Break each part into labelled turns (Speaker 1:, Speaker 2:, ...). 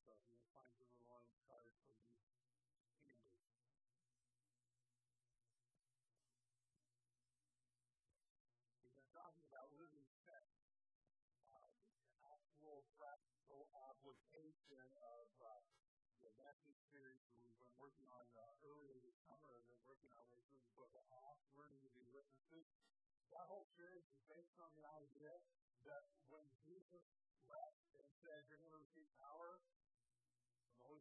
Speaker 1: stuff. You'll find some of the cards for you handy. We've been talking about living set, uh, the actual practical application of uh, the message series that we've been working on uh, earlier this summer and been working our way through the book of Acts, learning to be witnesses. That whole series is based on the idea that when Jesus left and said, You're going to receive power, and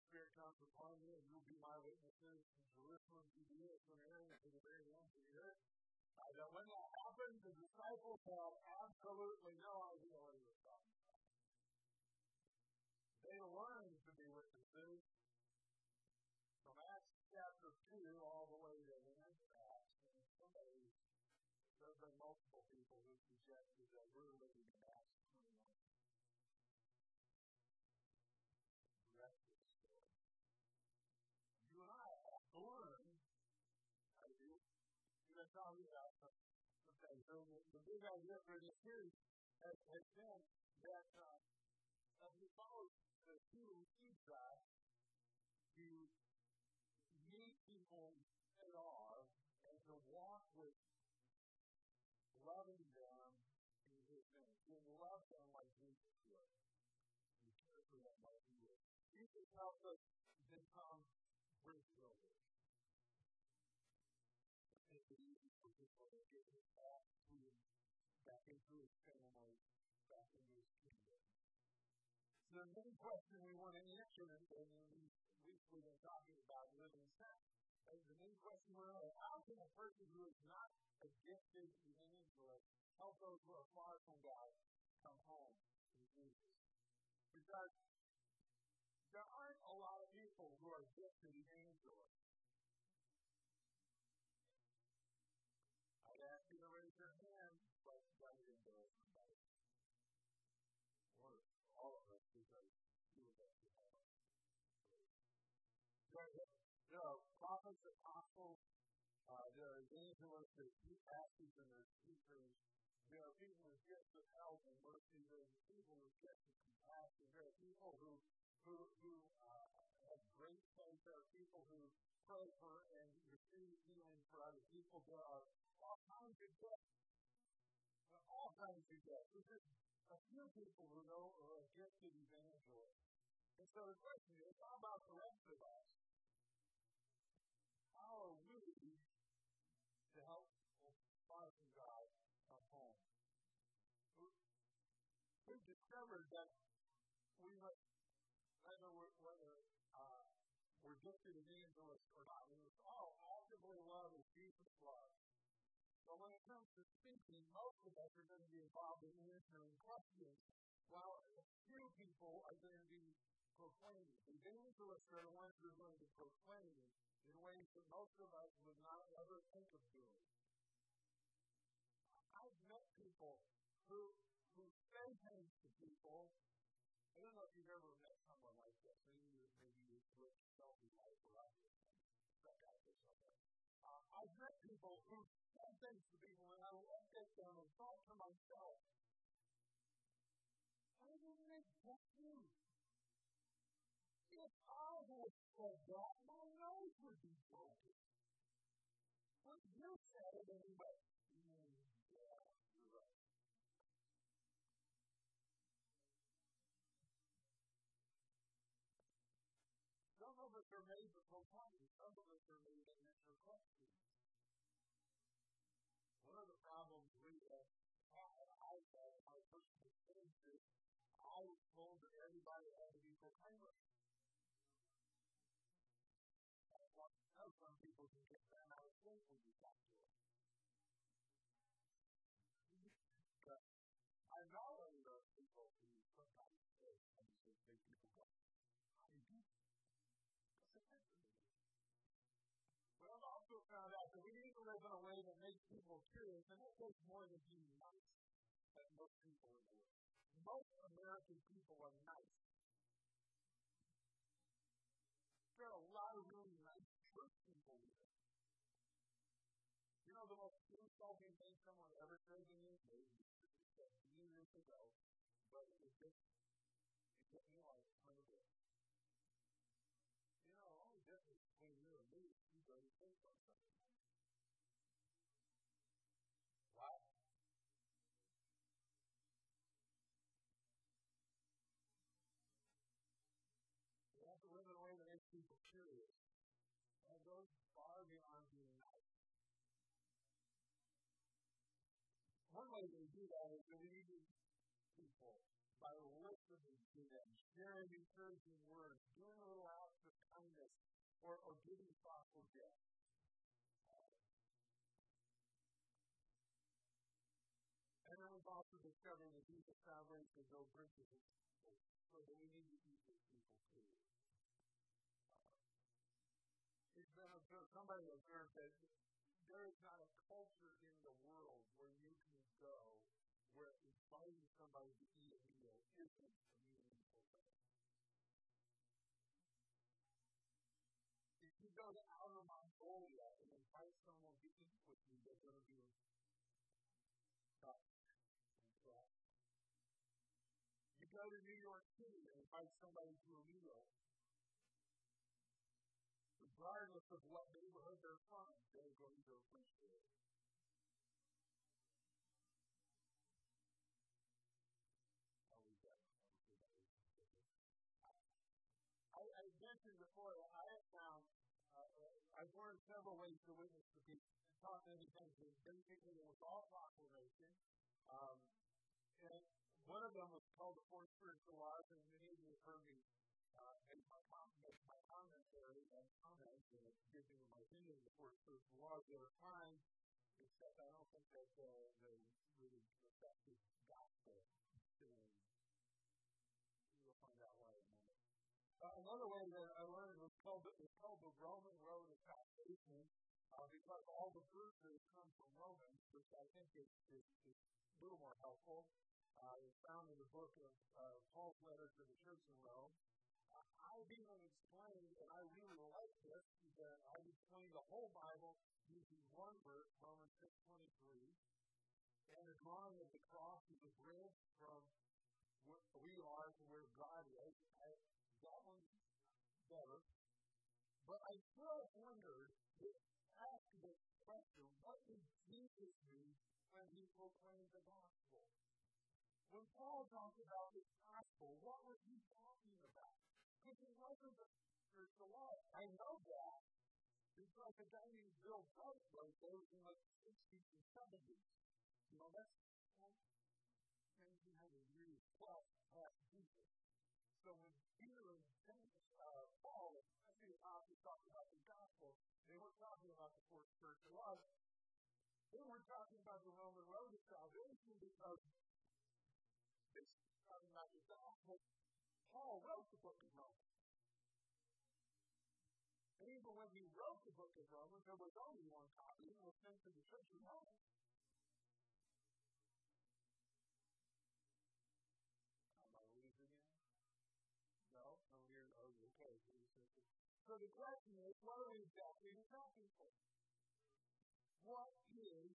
Speaker 1: Spirit comes upon you, and you'll be my witnesses in Jerusalem, Judea, Samaria, to the very ends of the earth. Uh, that when that happened, the disciples had absolutely no idea what he was talking about. They learned About some, some. So the, big idea for this series has, has been that uh, as we follow the two feedback to meet people they are and to walk with loving them in his name. To love them like Jesus would. And care for them like he would. Jesus helps us become for people to get back to back into his family, back into his kingdom. So the main question we want to answer in these weeks we've been talking about living sense is the main question we're asking, how can a person who is not a gifted evangelist help those who are far from God come home to Jesus? Because there aren't a lot of people who are gifted evangelists. Apostles, uh, there are evangelists, there's pastors, and there's teachers. There are people with gifts of help and mercy. There are people with gifts of compassion. There are people who who who uh, have great faith. There are people who pray for and receive healing for other people. There are all kinds of gifts. There are all kinds of gifts. There's just a few people who know are gifted evangelists. And so the question is, how about the rest of us? We're gifted evangelists or not, we must all actively love as Jesus loves. But when it comes to speaking, most of us are going to be involved in answering questions, while a few people are going to be proclaiming. Evangelists are the ones who are going to proclaim in ways that most of us would not ever think of doing. I've met people who who say things to people. I don't know if you've ever met someone like this. Maybe you Uh, I've met people who say things to people and I look at them and thought to myself, why didn't they you? If I had said that, my nose would be broken. But you said it anyway. Some of us are made to proclaim. Some of us are made answer questions. One of the problems we have I've had my personal experiences, I was told that everybody had to be proclaimers. That's why I some people can get bent out of shape when you talk to them. Makes people curious, and that takes more than being nice than most people in the world. Most American people are nice. There are a lot of really nice church people here. You know the most insulting thing someone ever said to me? Maybe years ago, but it was just, by listening to them, sharing encouraging words, doing a little acts of kindness, or, or giving thoughtful gifts. And then we've also discovered that Jesus salvation no bridges so that we need to be these people too. It's been observed, somebody observed that there is not a culture in the world where you can go where inviting somebody to go to New York City and invite somebody to a meal, regardless of what neighborhood they're from, they're going to appreciate it. I, I mentioned before that I have found, uh, I've learned several ways to witness to people. Taught many things. Basically, it was all proclamation. Um, and one of them was called the Four Spiritual Laws, and many of you have heard me uh, make my, com- my commentary and comments and giving my opinion of the Four Spiritual Laws. They were fine, except I don't think that uh, they really affected gospel. You'll find out why in a moment. Uh, another way that I learned was called the, was called the Roman Road of Salvation, uh, because all the verses come from Romans, which I think is, is, is a little more helpful. Uh, it's found in the book of uh, Paul's letter to the church in Rome. Uh, I've even explained, and I really like this, that I've explained the whole Bible using one verse, Romans 6.23, and the drawing of the cross is a bridge from where we are to where God is. I, that one's better. But I still wondered, ask the question, what did Jesus mean when he proclaimed the gospel? When Paul talked about the gospel, what was he talking about? Because it wasn't the spiritual law. I know that. Because a guy named Bill Bright wrote those in the 60s and 70s. You know, that's 1900 years plus past Jesus. So when Peter and James, uh, Paul, especially the apostles, talked about the gospel, they weren't talking about the four spiritual laws. They were talking about the Roman road to salvation because the. Paul wrote the book of Romans. And even when he wrote the book of Romans, there was only one copy, it was sent to the church of Rome. So the question is, what are we exactly talking for? What is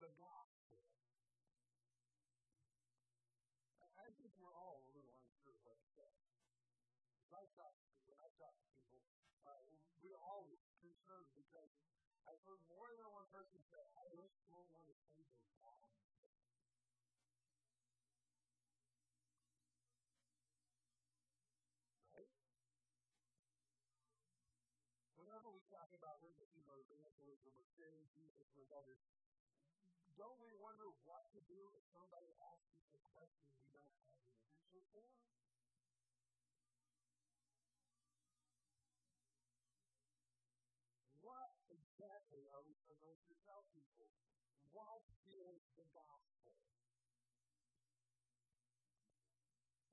Speaker 1: the gospel? Person say, I don't want to change their problem. whenever we talk about witnessing or evangelism or sharing Jesus with others, don't we wonder what to do if somebody asks us a question we don't have an answer for? To tell people? What is the gospel?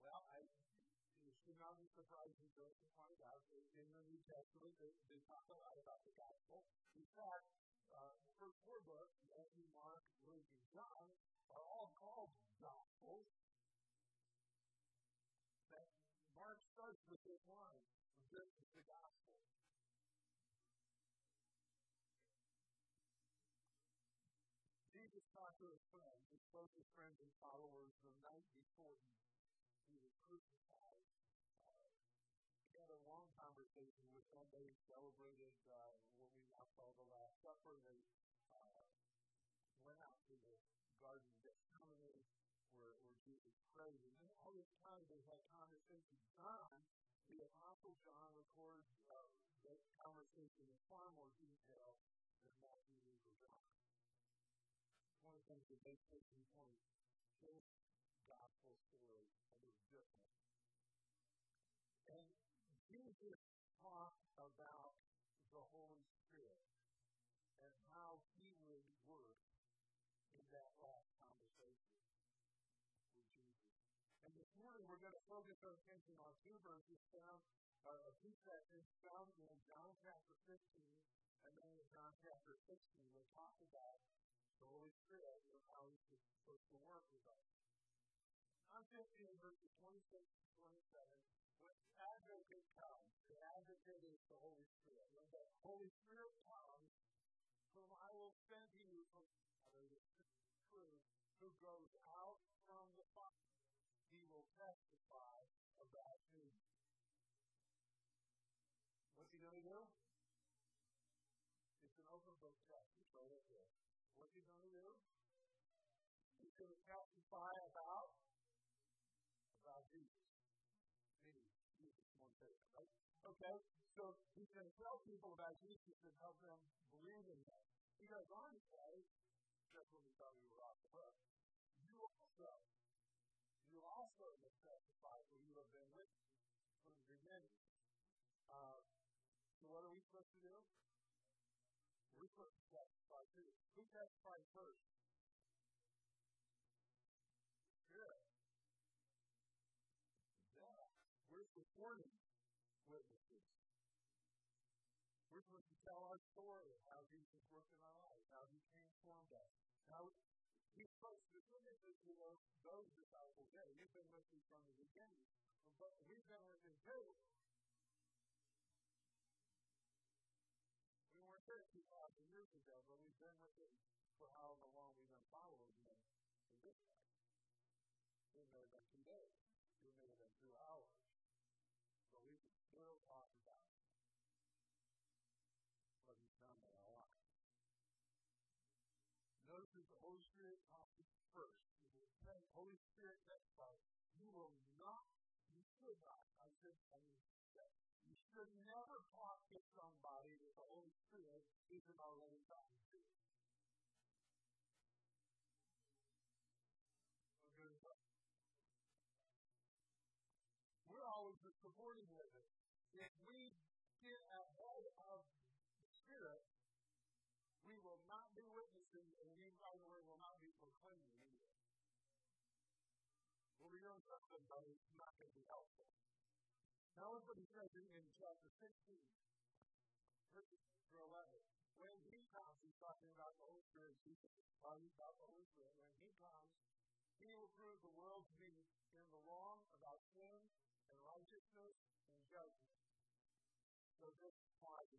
Speaker 1: Well, I should not be surprising to find out in the New Testament they, they talk a lot about the gospel. In fact, uh, the first four books, Matthew, Mark, Luke, and John, are all called gospels. That Mark starts with this line, this is the gospel. Friends, his closest friends and followers, the night before he, he was crucified Uh, he had a long conversation with them. They celebrated uh, what we now call the Last Supper. They uh, went out to the Garden of Gethsemane where, where Jesus prayed. And then all this time they had conversation. John, the Apostle John, records uh, that conversation in far more detail than Matthew, things that makes this point, his gospel story is different. And Jesus talked about the Holy Spirit and how he would work in that last conversation with Jesus. And this morning we're going to focus our attention on two verses found, uh, two sections found in John chapter 15 and then in John chapter 16. We'll talk about the Holy Spirit and how he's supposed to work with us. John 15, verses 26 to 27, when the advocate comes, the advocate is the Holy Spirit. When the Holy Spirit comes, whom I will send to you from the truth, who goes Going to do? He's going to testify about about Jesus. Me, Jesus, one thing, right? Okay, so he's going to tell people about Jesus and help them believe in him. He goes on to say, just when we thought we were off the hook, you also, you also must testify for you have been with from the beginning. Uh, so what are we supposed to do? We're supposed to. Who testified first? Spirit. Yeah. We're supporting witnesses. We're supposed to tell our story of how Jesus worked in our lives, how he transformed us. How he spoke specifically to those, those disciples. Yeah, you've been with me from the beginning, but we've been with him too. 2,000 years ago, but we've been with him for however long we've been following him in this life. It may have been two days. It may have been two hours. But we can still talk about what he's done in our life. Notice that the Holy Spirit comes first. Holy Isn't already talking to. We're always the supporting witness. If we get ahead of the Spirit, we will not be witnessing, and we, by will not be proclaiming either. We'll be doing something, but it's not going to be helpful. Now look what he says in, in chapter 16, verses 11. Comes, he's talking about the Holy Spirit, he's talking about the Holy Spirit. When he comes, he will prove the world to be in the wrong about sin and righteousness and judgment. So this applies.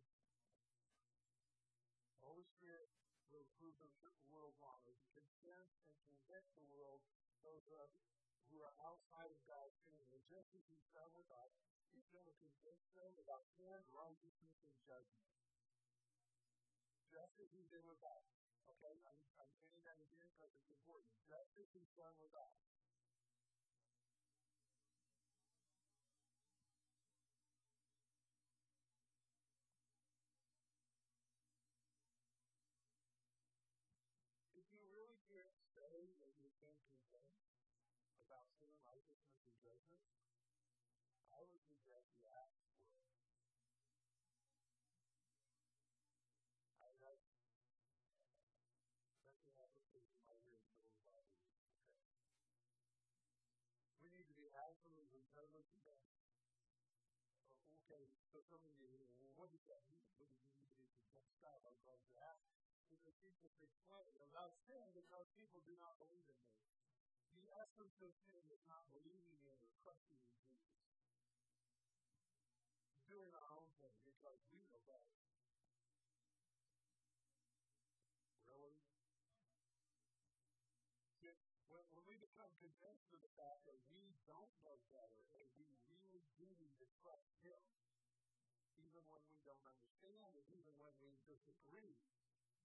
Speaker 1: The Holy Spirit will prove the world wrong. He consents and convince the world, those who are outside of God's kingdom, just as he's done with us, he's going to convince them about sin, righteousness, and judgment. Just as he did with us. Okay, I'm, I'm saying that again because it's important. Just as he's done with us. If you really can't say that you've been convinced about sin, righteousness, and judgment, I would suggest you ask absolutely totally convinced. Okay, so some of you, well, what does that mean? What does it mean to convinced of? I'm going because people explain about sin because people do not believe in me. The essence of sin is not believing in or trusting in Jesus. Doing our own thing because we know better. Really? When, when we become convinced of the fact that we don't know better and we really do need to trust Him, even when we don't understand that even when we disagree,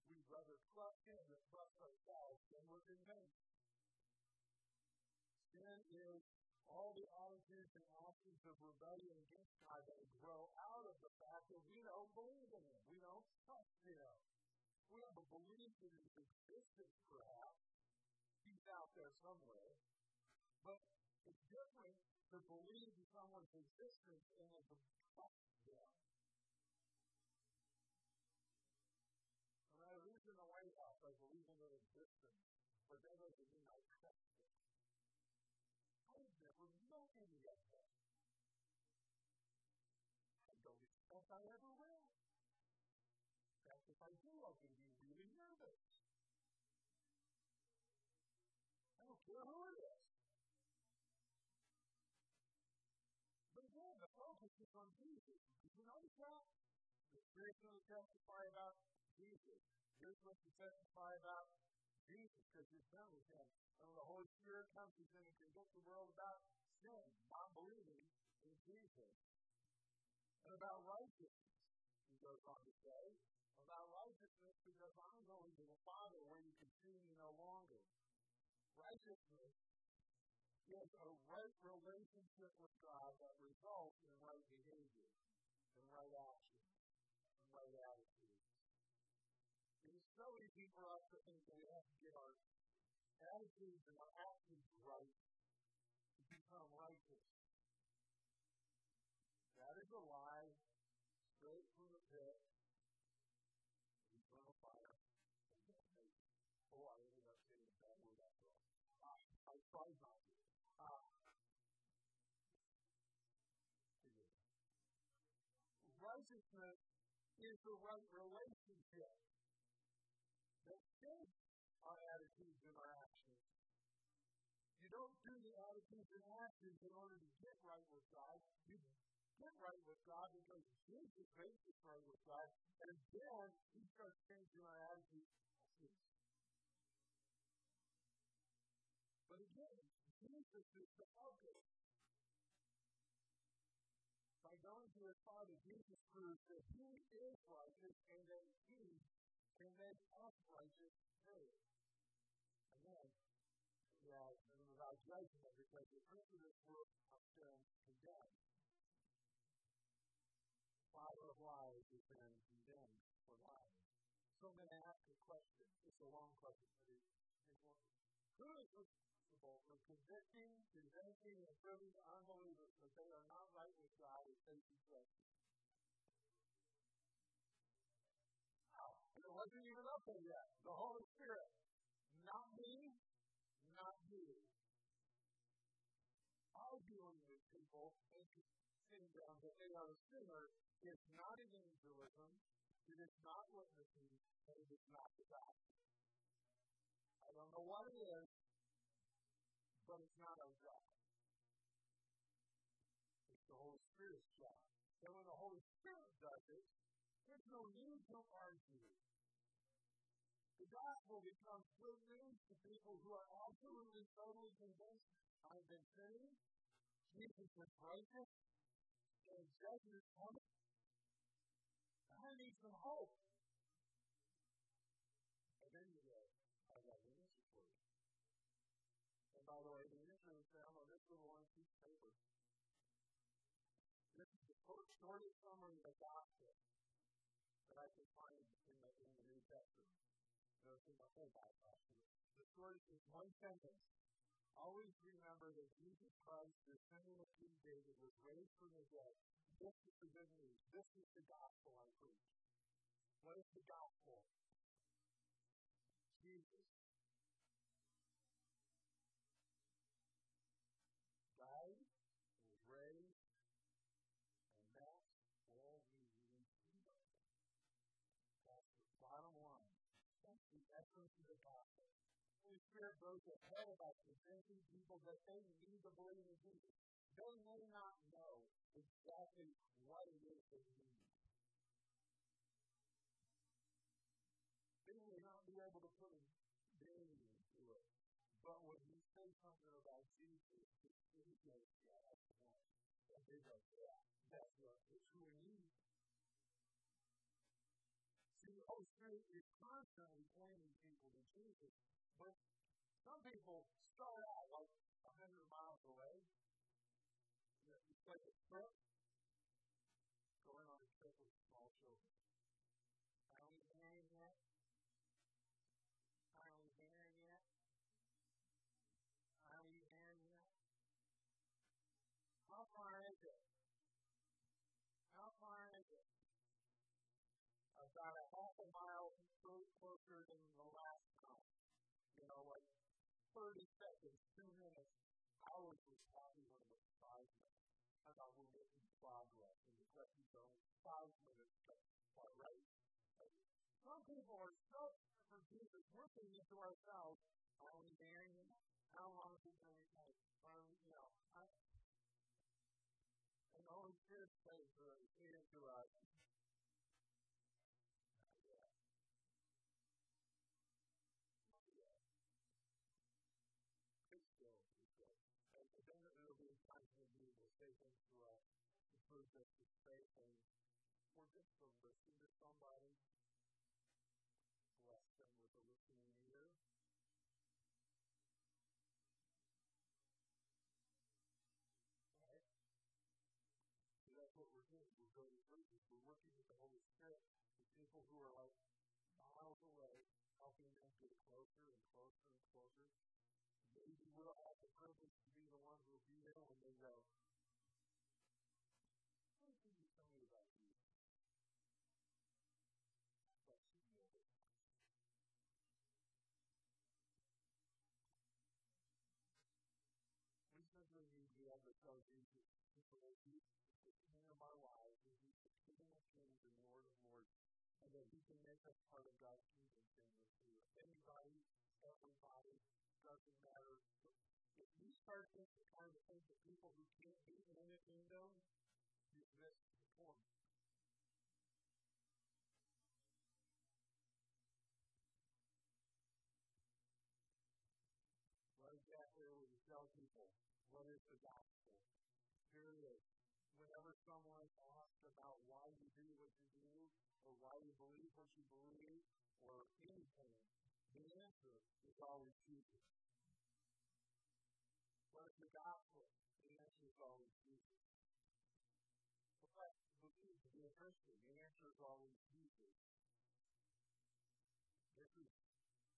Speaker 1: we'd rather trust Him than trust ourselves than we're convinced. Sin is all the attitudes and actions of rebellion against God that grow out of the fact that we don't believe in Him. We don't trust Him. We have a belief in His existence, perhaps. He's out there somewhere. But it's different to believe in someone's existence and to trust them. When I lived in the White House, I believe in their existence, but that doesn't mean I trust them. I've never met any of them. I don't expect I ever will. In if I do, to be really nervous. I don't care who it is. On Jesus. Did you notice that? The Spirit going to testify about Jesus. You're supposed to testify about Jesus because you're done Him. And when the Holy Spirit comes, He's going to convict the world about sin, not believing in Jesus. And about righteousness, He goes on to say. About righteousness because I'm going to the Father where you can see me no longer. Righteousness is a right relationship with God that results in right behavior, and right actions, and right attitudes. It is so easy for us to think that we have to get our attitudes and our actions right to become righteous. That is a lie straight from the pit, eternal fire, and. Oh, I ended up saying that word after all. I tried not righteousness is the right relationship that shapes our attitudes and our actions. You don't do the attitudes and actions in order to get right with God. You get right with God because Jesus makes us right with God, and then He starts changing our attitudes. But again, Jesus is the focus Father, Jesus proves that he is righteous and that he can make us righteous too. Again, yeah, without judgment, because the prince of this world of sin condemned. Father of lies has been condemned for lying. So I'm going to ask a question. It's a long question, but it's important. Who is responsible for convicting, convincing, and proving to unbelievers that they are not right with God as facing judgment. It wasn't even up there yet. The Holy Spirit. Not me, not you. Arguing with people and saying them that they are a sinner is not evangelism, it is not witnessing, and it is not the gospel. I don't know what it is, but it's not our job. It's the Holy Spirit's job. And when the Holy Spirit does it, there's no need to argue. The gospel becomes good news to people who are absolutely, totally convinced I've been sinning, Jesus is righteous, and judgment coming. I need some hope. And then you go, I got an answer for you by the way, the answer is found on this little one piece of paper. This is the shortest summary of the gospel that I can find in the, in the New Testament. It's in the whole Bible, actually. The shortest is one sentence. Always remember that Jesus Christ, the descendant of King David, was raised from the dead. This is the good news. This is the gospel I preach. What is the gospel? Jesus Spirit goes ahead of us, convincing people that they need to believe in Jesus. They may not know exactly what it is they need. They may not be able to put a name to it. But when you say something about Jesus, he goes, yeah, that's the one. And they go, yeah, that's what it's who we need. Spirit oh, is constantly pointing people to Jesus. But some people start out like a hundred miles away. You know, it's like a trip. Going on a trip with small children. Are we married yet? Are we married yet? Are we married yet? How far is it? How far is it? About a half a mile closer than the last time. You know, like 30 seconds, two minutes. Hours was probably when it was five minutes. I were making progress in the question zone. Five minutes, right? Some people are so for Jesus, we're thinking to ourselves, are we marrying? How long is it going to take? Are we, you know, I, and the Holy Spirit says uh, to us, things to us to prove us to say things, or just to listen to somebody, bless them with a listening ear. That's what we're doing. We're going to preachers. We're working with the Holy Spirit with people who are like miles away, helping them get closer and closer and closer. Maybe we'll have the privilege to be the ones who will be there when they go, to He is the King of our lives, and He's the King of kings and Lord of lords, and that He can make us part of God's kingdom seamlessly. Anybody, everybody, doesn't matter. If you start to kind of think that people who can't be in the kingdom, you've missed the point. What exactly are we tell people? What is the gospel? Someone asks about why you do what you do, or why you believe what you believe, or anything, the answer is always Jesus. Is the gospel? The answer is always Jesus. What believe to be a Christian? The answer is always Jesus. This is,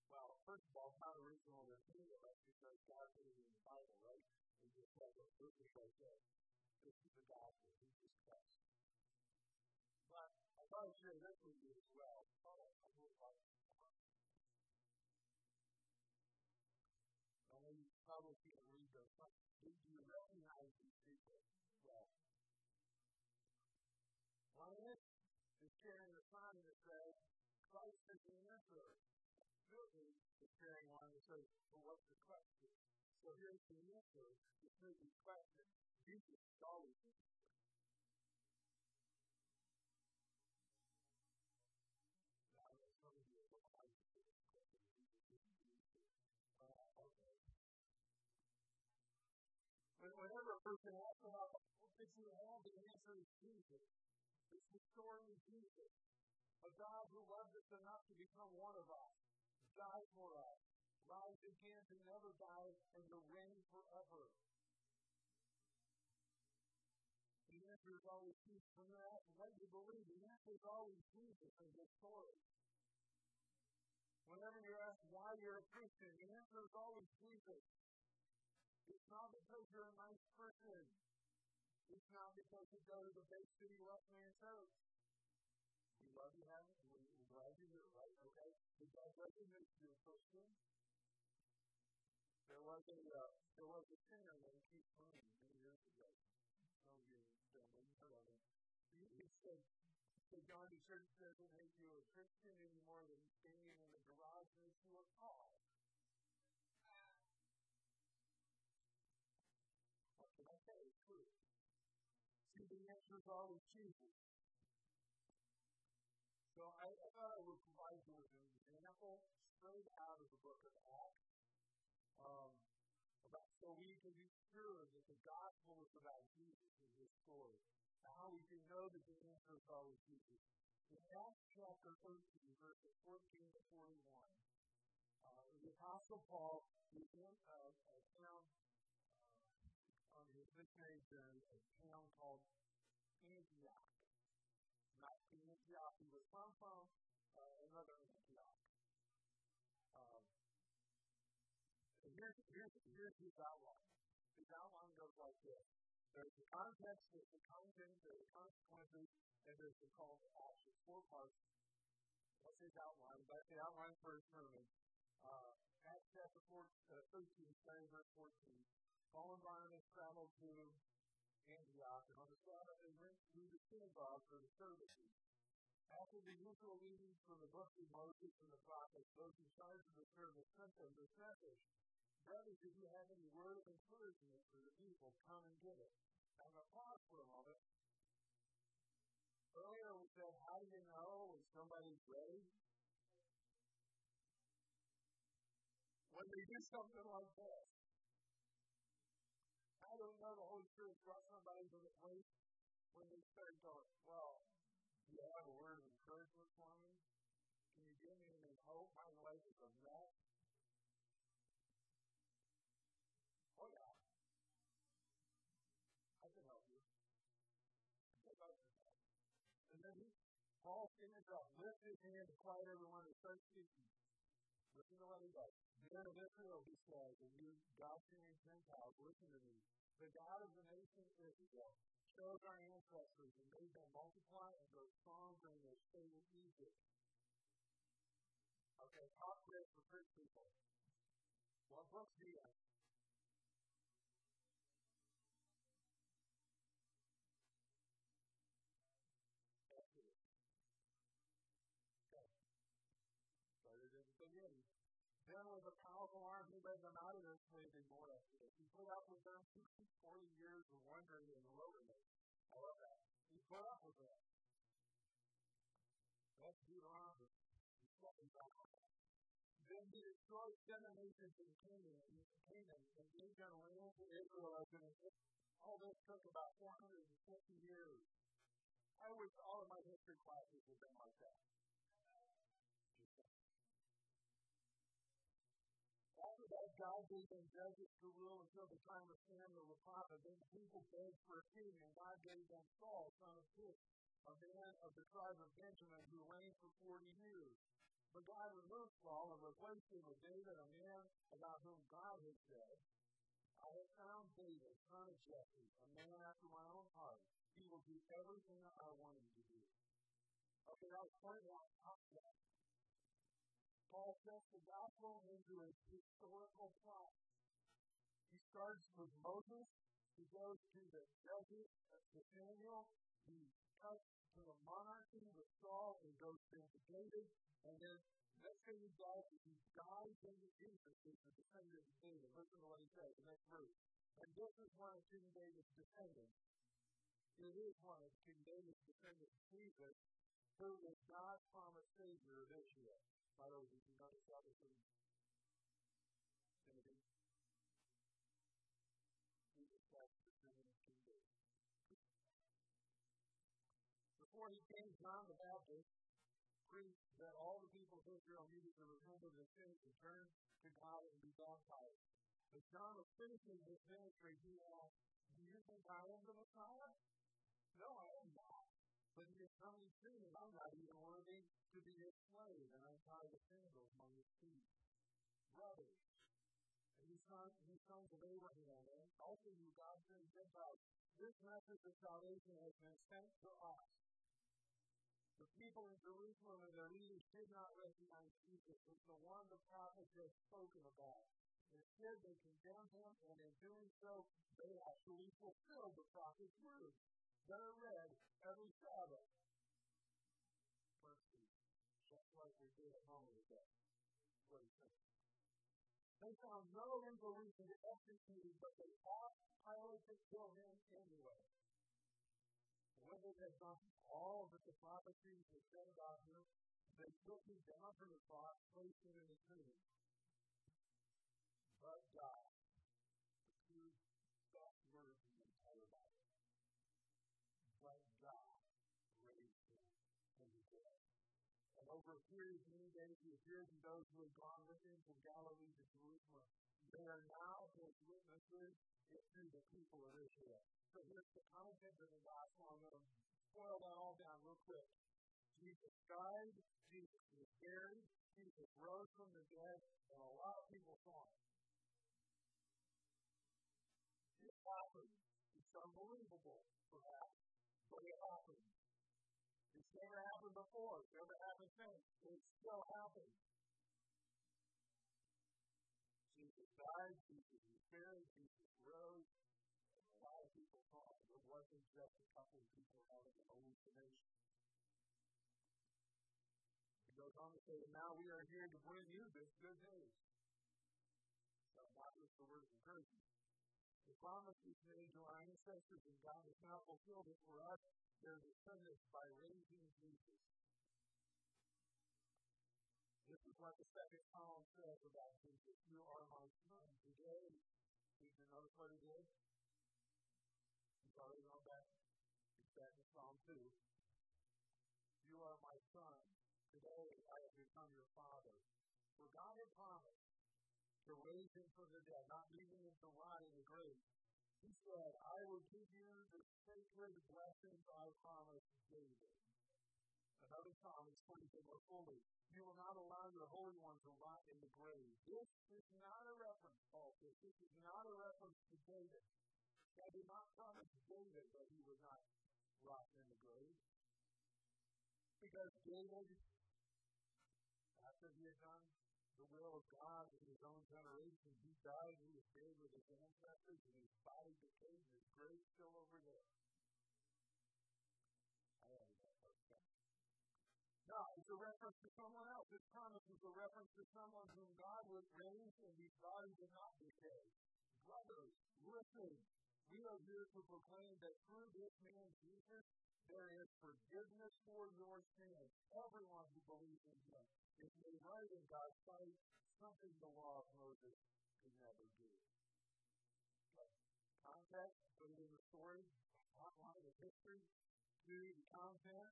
Speaker 1: well, first of all, not original to any of us because God put it in the Bible, right? and just look, this is like this. Is the gospel, Jesus Christ. But I thought I'd share this with you as well. I know you probably can't read those, but do you recognize these people well? One is, is carrying a sign that says, Christ is the answer. Thirdly, is carrying one that says, well, what's the question? So here's the answer to the question. Jesus is always. Whenever a person asks about what did you have, the answer is Jesus. It's the story of Jesus. A God who loved us enough to become one of us, died for us, rise again to never die and to reign forever. Answer is always Jesus. When you're asked what you believe, the answer is always Jesus in this story. Whenever you're asked why you're a Christian, the answer is always Jesus. It's not because you're a nice person. It's not because you go to the Bay City Wesleyan Church. We love you, Heaven. We're glad you're here, right? Okay? Does recognize you're a Christian. There was a uh, there was a singer named Keith Mooney many years ago. Some of you don't know heard of him. He, he said, "So John, the church doesn't make you a Christian any more than standing in the garage makes you a car." What can I say? It's true. See, the answer is always Jesus. So I, I thought I would provide you with an example straight out of the book of Acts um, about, so we can be sure that the gospel is about Jesus in this story. How we can know that the answer is always Jesus. In Acts chapter 13, verses 14 to 41, uh, the Apostle Paul is in a, a town uh, on his missionary journey, a town called Antioch. Not the Antioch he was from, from uh, another Antioch. Um, here's, here's, here's his outline. His outline goes like this. There's the context, there's the content, there's the consequences, and there's the call to action. Four parts. What's his outline? That's the outline for his sermon. Uh, Acts chapter 4, uh, 13, starting verse 14. Paul and Barnabas traveled to Antioch, and on the Sabbath they went to the synagogue for the services. After the usual readings from the books of Moses and the prophets, those in charge of the service sent them this message. Brothers, if you have any word of encouragement for the people, come and give it. I'm going to pause for a moment. Earlier we said, how do you know when somebody's ready? When they do something like this. I don't know the Holy Spirit brought somebody to the place when they start going, well, do you have a word of encouragement for me? Paul stands up, lifts his hand to quiet everyone and starts speaking. Listen to what he does. Men of Israel, he says, and you God-fearing Gentiles, listen to me. The God of the nation Israel chose our ancestors and made them multiply and grow strong during their stay in Egypt. Okay, top tip for Greek people. What book do you have? Then with a powerful arm, he led them out of their slavery more exodus. He put up with them 40 years of wandering in the wilderness. I love that. He put up with them. That's Deuteronomy. Then he destroyed seven nations in Canaan, in Canaan and gave them land to Israel as an All this took about 450 years. I wish all of my history classes had been like that. God gave them judges to rule until the time of Samuel the prophet. Then the people begged for a king, and God gave them Saul, son of Kish, a man of the tribe of Benjamin, who reigned for 40 years. But God removed Saul and replaced him with David, a man about whom God had said, I have found David, son of Jesse, a man after my own heart. He will do everything that I want him to do. Okay, that was point one. Paul sets the gospel into a historical plot. He starts with Moses, he goes to the judges, to Samuel, he cuts to the monarchy with Saul, and goes into David, and then next thing he does is he dives into Jesus, who's the descendant of David. Listen to what he says, the next verse. And this is one of King David's descendants. It is one of King David's descendants, Jesus, who is God's promised Savior of Israel. Did you notice that was in Timothy? Jesus Christ, the descendant of King David. Before he came, John the Baptist preached that all the people of Israel needed to repent their sins and turn to God and be baptized. As John was finishing his ministry, he asked, Do you think I am the Messiah? No, I am not. But he is coming soon, and I'm not even worthy to be his slave, and untie the sandals among his feet. Brothers, and you sons, you sons of Abraham, and also you God-fearing Gentiles, this message of salvation has been sent to us. The people in Jerusalem and their leaders did not recognize Jesus as the one the prophets had spoken about. Instead, they condemned him, and in doing so, they actually fulfilled the prophet's words that are read every Sabbath. Mercy, just like we did at home today. What he said. They found no legal to execute but they asked Pilate to kill him anyway. When they had done all that the prophecies had said about him, they took him down from the cross, placed him in the tomb. But God, of many days, he appeared to those who had gone with him from Galilee to Jerusalem. They are now his witnesses to the people of Israel. So here's the content of the gospel. I'm going to boil that all down real quick. Jesus died, Jesus was buried, Jesus rose from the dead, and a lot of people saw him. It happened. It's unbelievable, perhaps, but it happened. Before. It's never happened since. It still happened. Jesus died, Jesus was buried, Jesus rose, and a lot of people him. It wasn't just a couple of people having an hallucination. He goes on to say, now we are here to bring you this good news. So that was the word of encouragement. The promise was made to our ancestors, and God has now fulfilled it for us, their descendants, by raising Jesus. This is what the second psalm says about Jesus. You are my son. Today, did you notice what he did? He's already gone back. He's back in Psalm 2. You are my son. Today, I have become your father. For God had promised to raise him from the dead, not leaving him to rot in the grave. He said, I will give you the sacred blessings I promised David. Another psalm explains it more fully. You will not allow your Holy One to rot in the grave. This is not a reference, Paul says. This is not a reference to David. God did not promise David that he would not rot in the grave. Because David, after he had done the will of God in his own generation. He died, he was buried with his ancestors, and his body decayed, and his grave still over there. I added that part No, it's a reference to someone else. This promise is a reference to someone whom God would raise, and whose body would not decay. Brothers, listen. We are here to proclaim that through this man Jesus, there is forgiveness for your sins. Everyone who believes in him is made right in God's sight, something the law of Moses could never do. Context, put it in the story, outline of history. Two, the content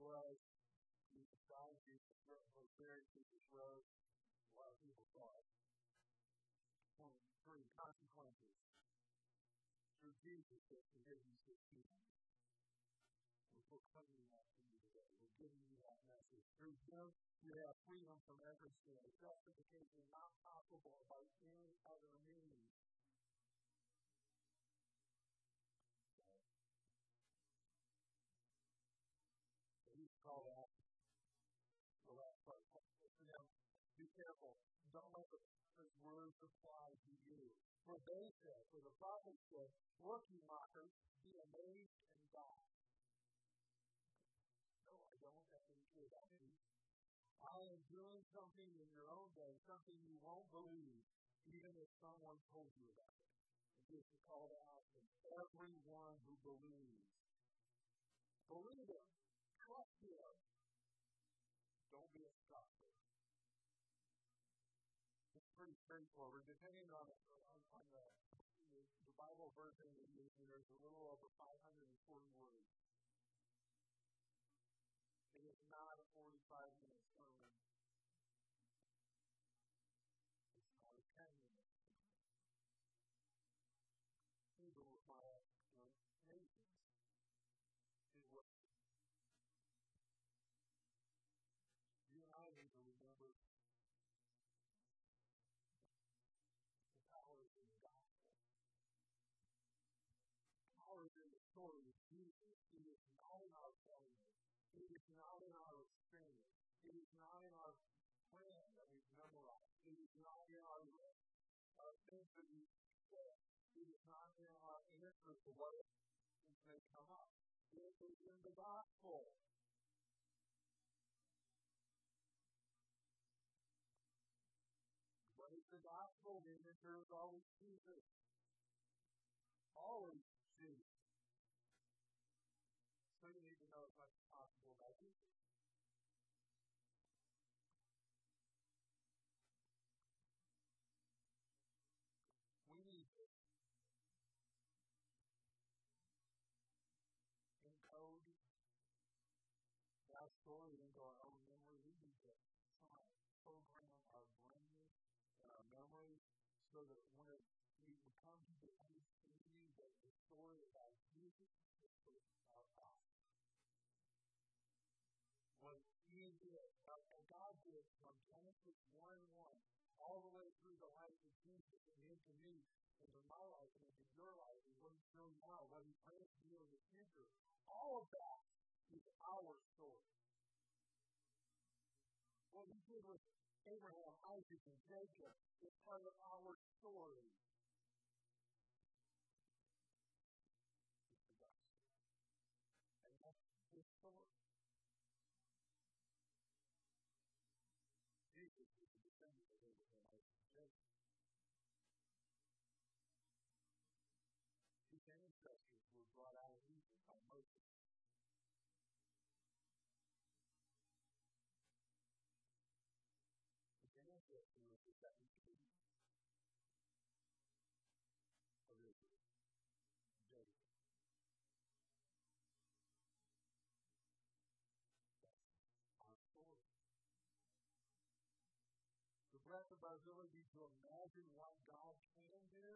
Speaker 1: was Jesus died, Jesus was buried, Jesus rose. A lot of people saw it. Point three, consequences. Through Jesus, there's forgiveness of sins. We're proclaiming that to you today. We're giving you that message. Through Him, you have freedom from every sin. Justification not possible by any other means. He's out the last part. Now, be careful. Don't let the prophet's words apply to you. For they said, for the prophet said, you mockers, be amazed and die. Something in your own day, something you won't believe, even if someone told you about it. And this is called out to everyone who believes. Believe him. Trust him. Don't be a scoffer. It's pretty straightforward. Depending on, on, on the, the Bible version that you're using, there's a little over 540 words. It is not a 45 minute It is not in our failure. It is not in our experience. It is not in our plan that we've memorized. It is not in our list of things that we've said. It is not in our answer to what things may come up. It is in the gospel. What is the gospel? The answer is always Jesus. Always all the way through the life of Jesus and into me, into my life, and into your life, and what he's doing now, what he plans to do in the future. All of that is our story. What he did with Abraham, Isaac, and Jacob is part of our story. Abraham, Isaac, and Jacob. His ancestors were brought out of Egypt by Moses. His ancestor was the second king ability to imagine what God can do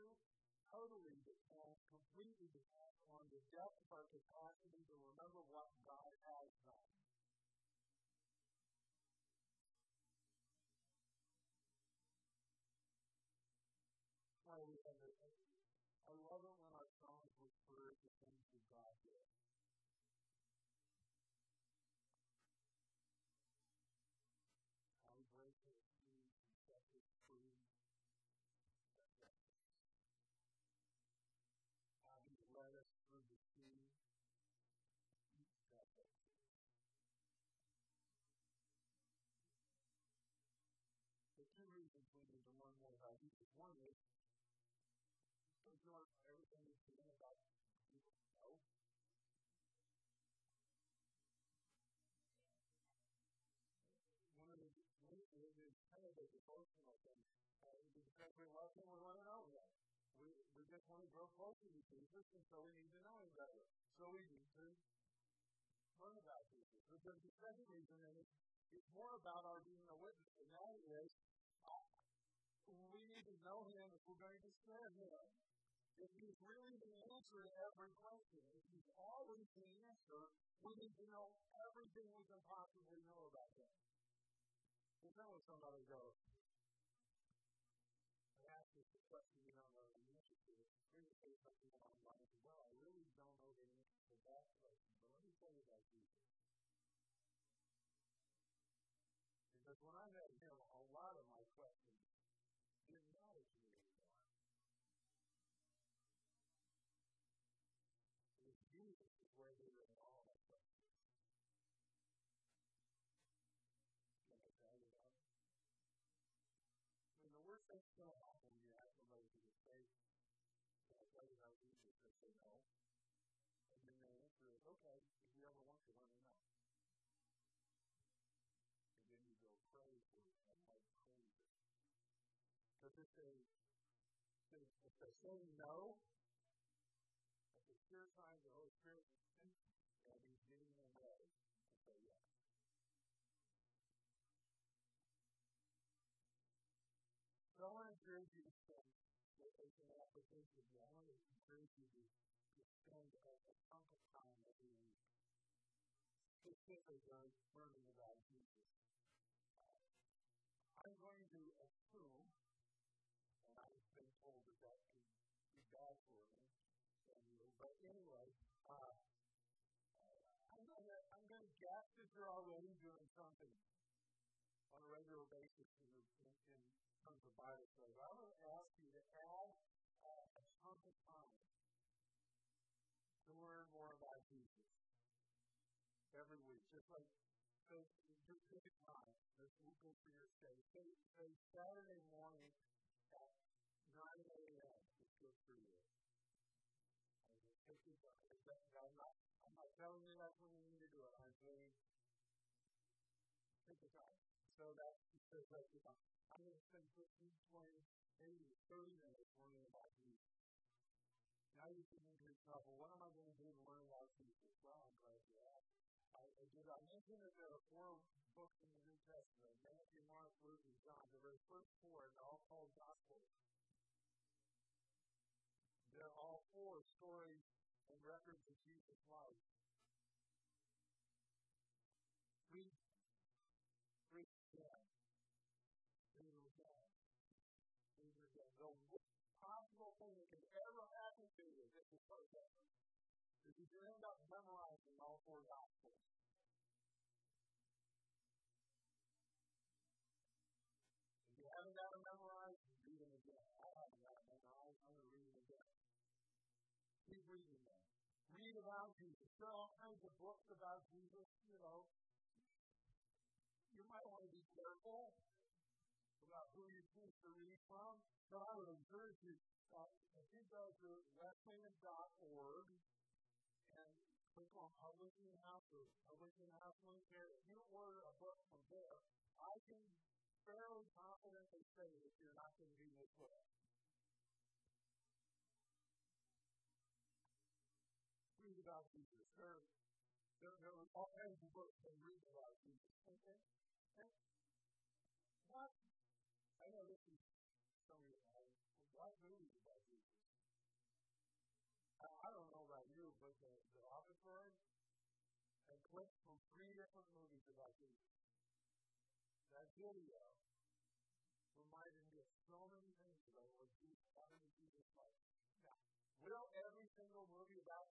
Speaker 1: totally depends, completely depends on the depth of our capacity to remember what God has done. You see about people know? One of the the kind of the devotional things uh, because we love him, we want to know him. We we just want to grow closer to Jesus, and so we need to know him better. So we need to learn about Jesus. But the second reason is it's more about our being a witness, and that is we need to know him if we're going to share him. If he's really the answer to every question, if he's always the answer, we need to know everything we can possibly know about him. There's not when somebody goes, I ask this question you don't know uh, the answer to. Here's to say something along the lines of, well, I really don't know the answer to that question, but let me tell you about Jesus. Because when I met him, Jesus? They say no. And then the answer is, okay, if you ever want to, let me know. And then you go crazy and like crazy. Because if they, if they say no, that's a sure sign the Holy Spirit is speaking and He's getting them ready to say yes. So I want to encourage you to spend it's an application I want to encourage you specifically on learning about Jesus. I'm going to assume, and I've been told that that can be bad for me, but anyway, uh, I'm going to I'm going to guess that you're already doing something on a regular basis in, in, in terms of Bible study. I'm going to ask you to add uh, a chunk of time to learn more about Jesus every week, just like so just take time. This will go for your stay. Say, say Saturday morning at 9 a.m. is good for you. Take your time. I'm not, I'm not telling you that's when you need to do it. I'm saying take your time. So that says take your time. I'm going to spend 15, 20, maybe 30 minutes learning about Jesus. Now you're thinking to yourself, well, what am I going to do to learn about Jesus? Well, I'm glad you asked. Did I mention that there are four books in the New Testament Matthew, Mark, Luke, and John? There were the first four, and all called Gospels. They're all four stories and records of Jesus' life. We read them. We read them. We read them. The worst possible thing that could ever happen to you is if you start them. Because you end up memorizing all four Read about Jesus. There are all kinds of books about Jesus, you know. You might want to be careful about who you choose to read from. But I would encourage you, uh, if you go to wesleyan.org and click on Publishing House or Publishing House link there, if you order a book from there, I can fairly confidently say that you're not going to be misled. There, there, there are all kinds of books that read about Jesus. Okay? What? I know this is like movies about Jesus. I, I don't know about you, but the, the auditory and clips from three different movies about Jesus. That video reminded me of so many things about what Jesus happened to Jesus life. Now, will every single movie about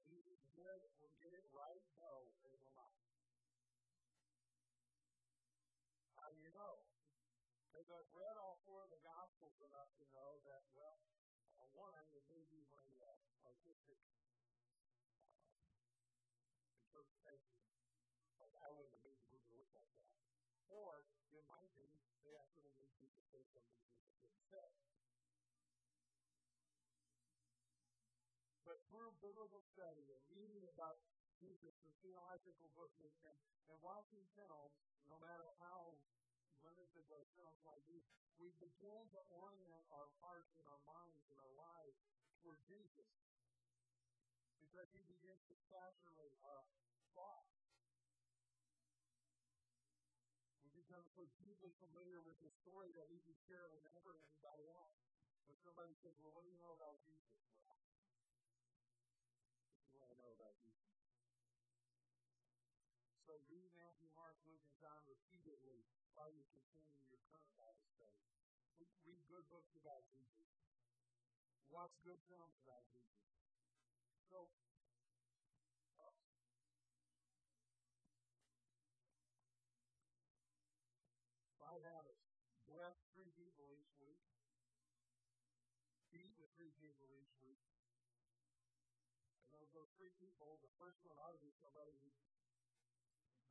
Speaker 1: of enough to know that, well, uh, one, it may be my uh, artistic uh, interpretation. Like, I wouldn't have made the movie look like that. Or, it might be they actually need to say something Jesus didn't say. But through biblical study and reading about Jesus theological books and, and watching films, no matter how limited those films might be, we begin to orient our hearts and our minds and our lives toward Jesus. Because he begins to saturate our thoughts. We become so deeply familiar with the story that we can share whenever anybody else. When somebody says, Well, what do you know about Jesus? Well, what do you want to know about Jesus? So read Matthew, Mark, Luke, and John repeatedly while you continue your current Bible study. Read good books about Jesus. Watch good films about Jesus. So, five habits. Bless three people each week. Eat with three people each week. And of those three people, the first one ought to be somebody who's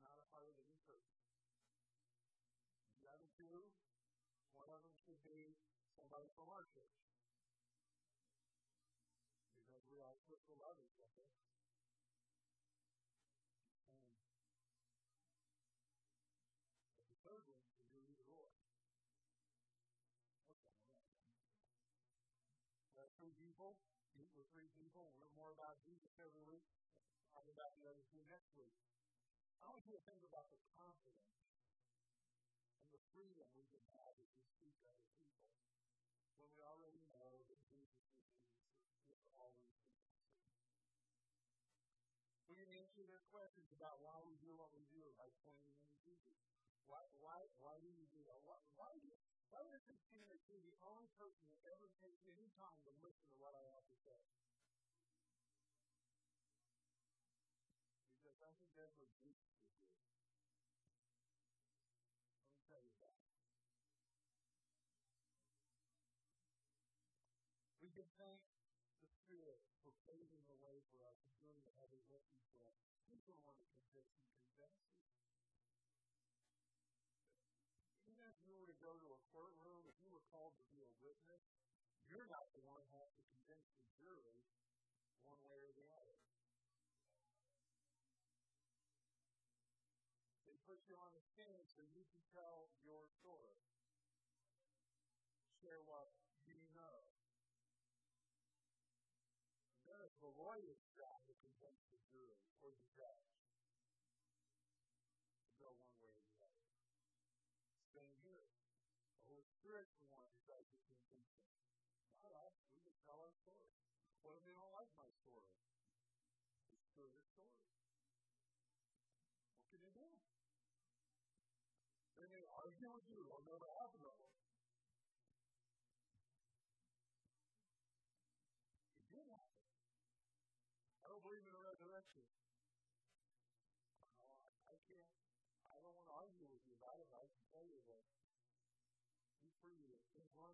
Speaker 1: not a part of the two, one of them should be somebody from our church. Because we are supposed to love each other. And the third one is do either or. Okay, have three people, meet with three people, learn more about Jesus every week, talk about the other two next week. I want you to think about the confidence the freedom we can have as we speak to other people when we already know that Jesus is with all these people. We can answer their questions about why we do what we do by pointing them to Jesus. Why, why, why do you do that? Why, why, do, why would a Christian be the only person that ever takes any time to listen to what I have to say? Because I think that's what Jesus thank the Spirit for paving the way for us and doing the heavy lifting for us. He's the one that convicts and convinces. Even if you were to go to a courtroom, if you were called to be a witness, you're not the one who has to convince the jury one way or the other. They put you on the stand so you can tell your story. Share what the lawyer's job to convince the jury or the judge to go one way or the other. Same here. The Holy Spirit's the one who does the convincing. Not us. We just tell our story. What if they don't like my story? It's still your story. What can you do? They may argue with you on the behalf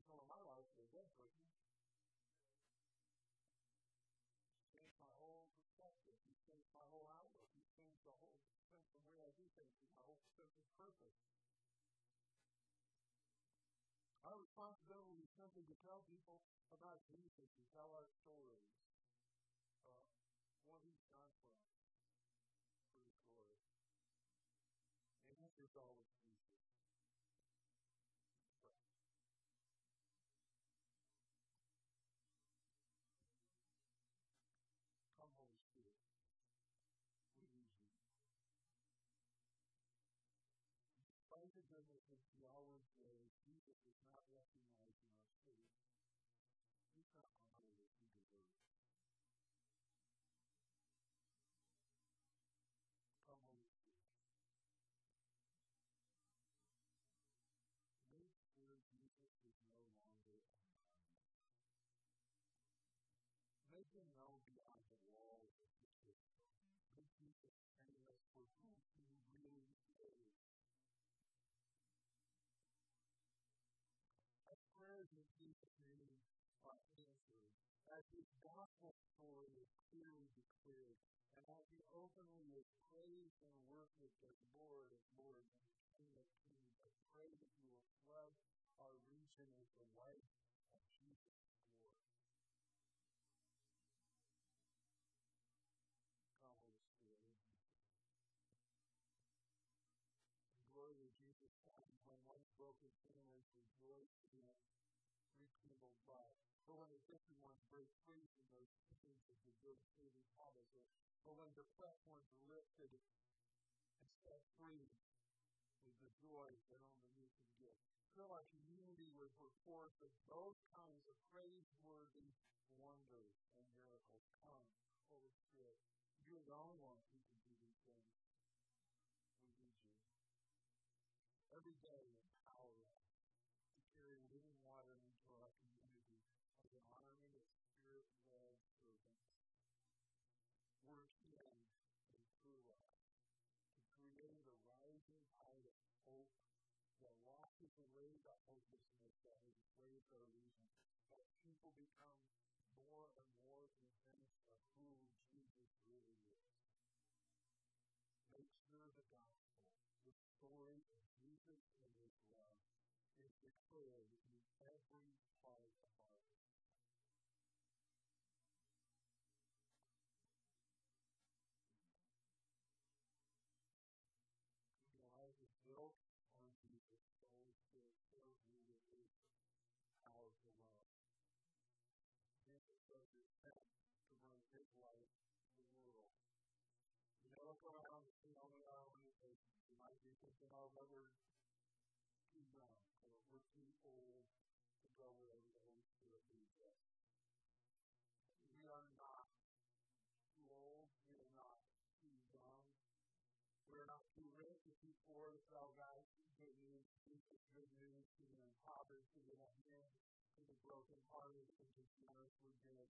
Speaker 1: influential in my life as a dead person. Changed my whole perspective. He changed my whole outlook. He changed the whole sense of way I do things, my whole sense of purpose. Our responsibility is simply to tell people about Jesus and tell our stories, uh, what he's done for us, for his glory. And this is always Jesus. Of Yahweh's ways, Jesus is not recognizing our faith. Name are as his gospel story is clearly declared, and as he openly is praised and worshipped as Lord of Lords and King of Kings, I pray that you will flood our region with the light of Jesus' glory. glory of Jesus Christ, when once broken families rejoice in rekindled love. The guilty ones break free from those chains of the devastating habits, or, or when depressed ones are lifted and set free with the joy that only you can give. Fill our community with reports of those kinds of praiseworthy wonders and miracles. Come, Holy Spirit. You're the only one that washes away the hopelessness that has plagued our region, that people become more and more convinced of who Jesus really is. Make sure the gospel the story of Jesus and his love is declared in every part of our life. Does his best to bring his life to the world. You know, look around and see all the organizations you might be thinking, oh, we're too young, or we're too old to go wherever the Holy Spirit leads us. We are not too old. We are not too young. We are not too rich or too poor to tell guys good news, Jesus good news to the impoverished, to the to the brokenhearted, and to generously give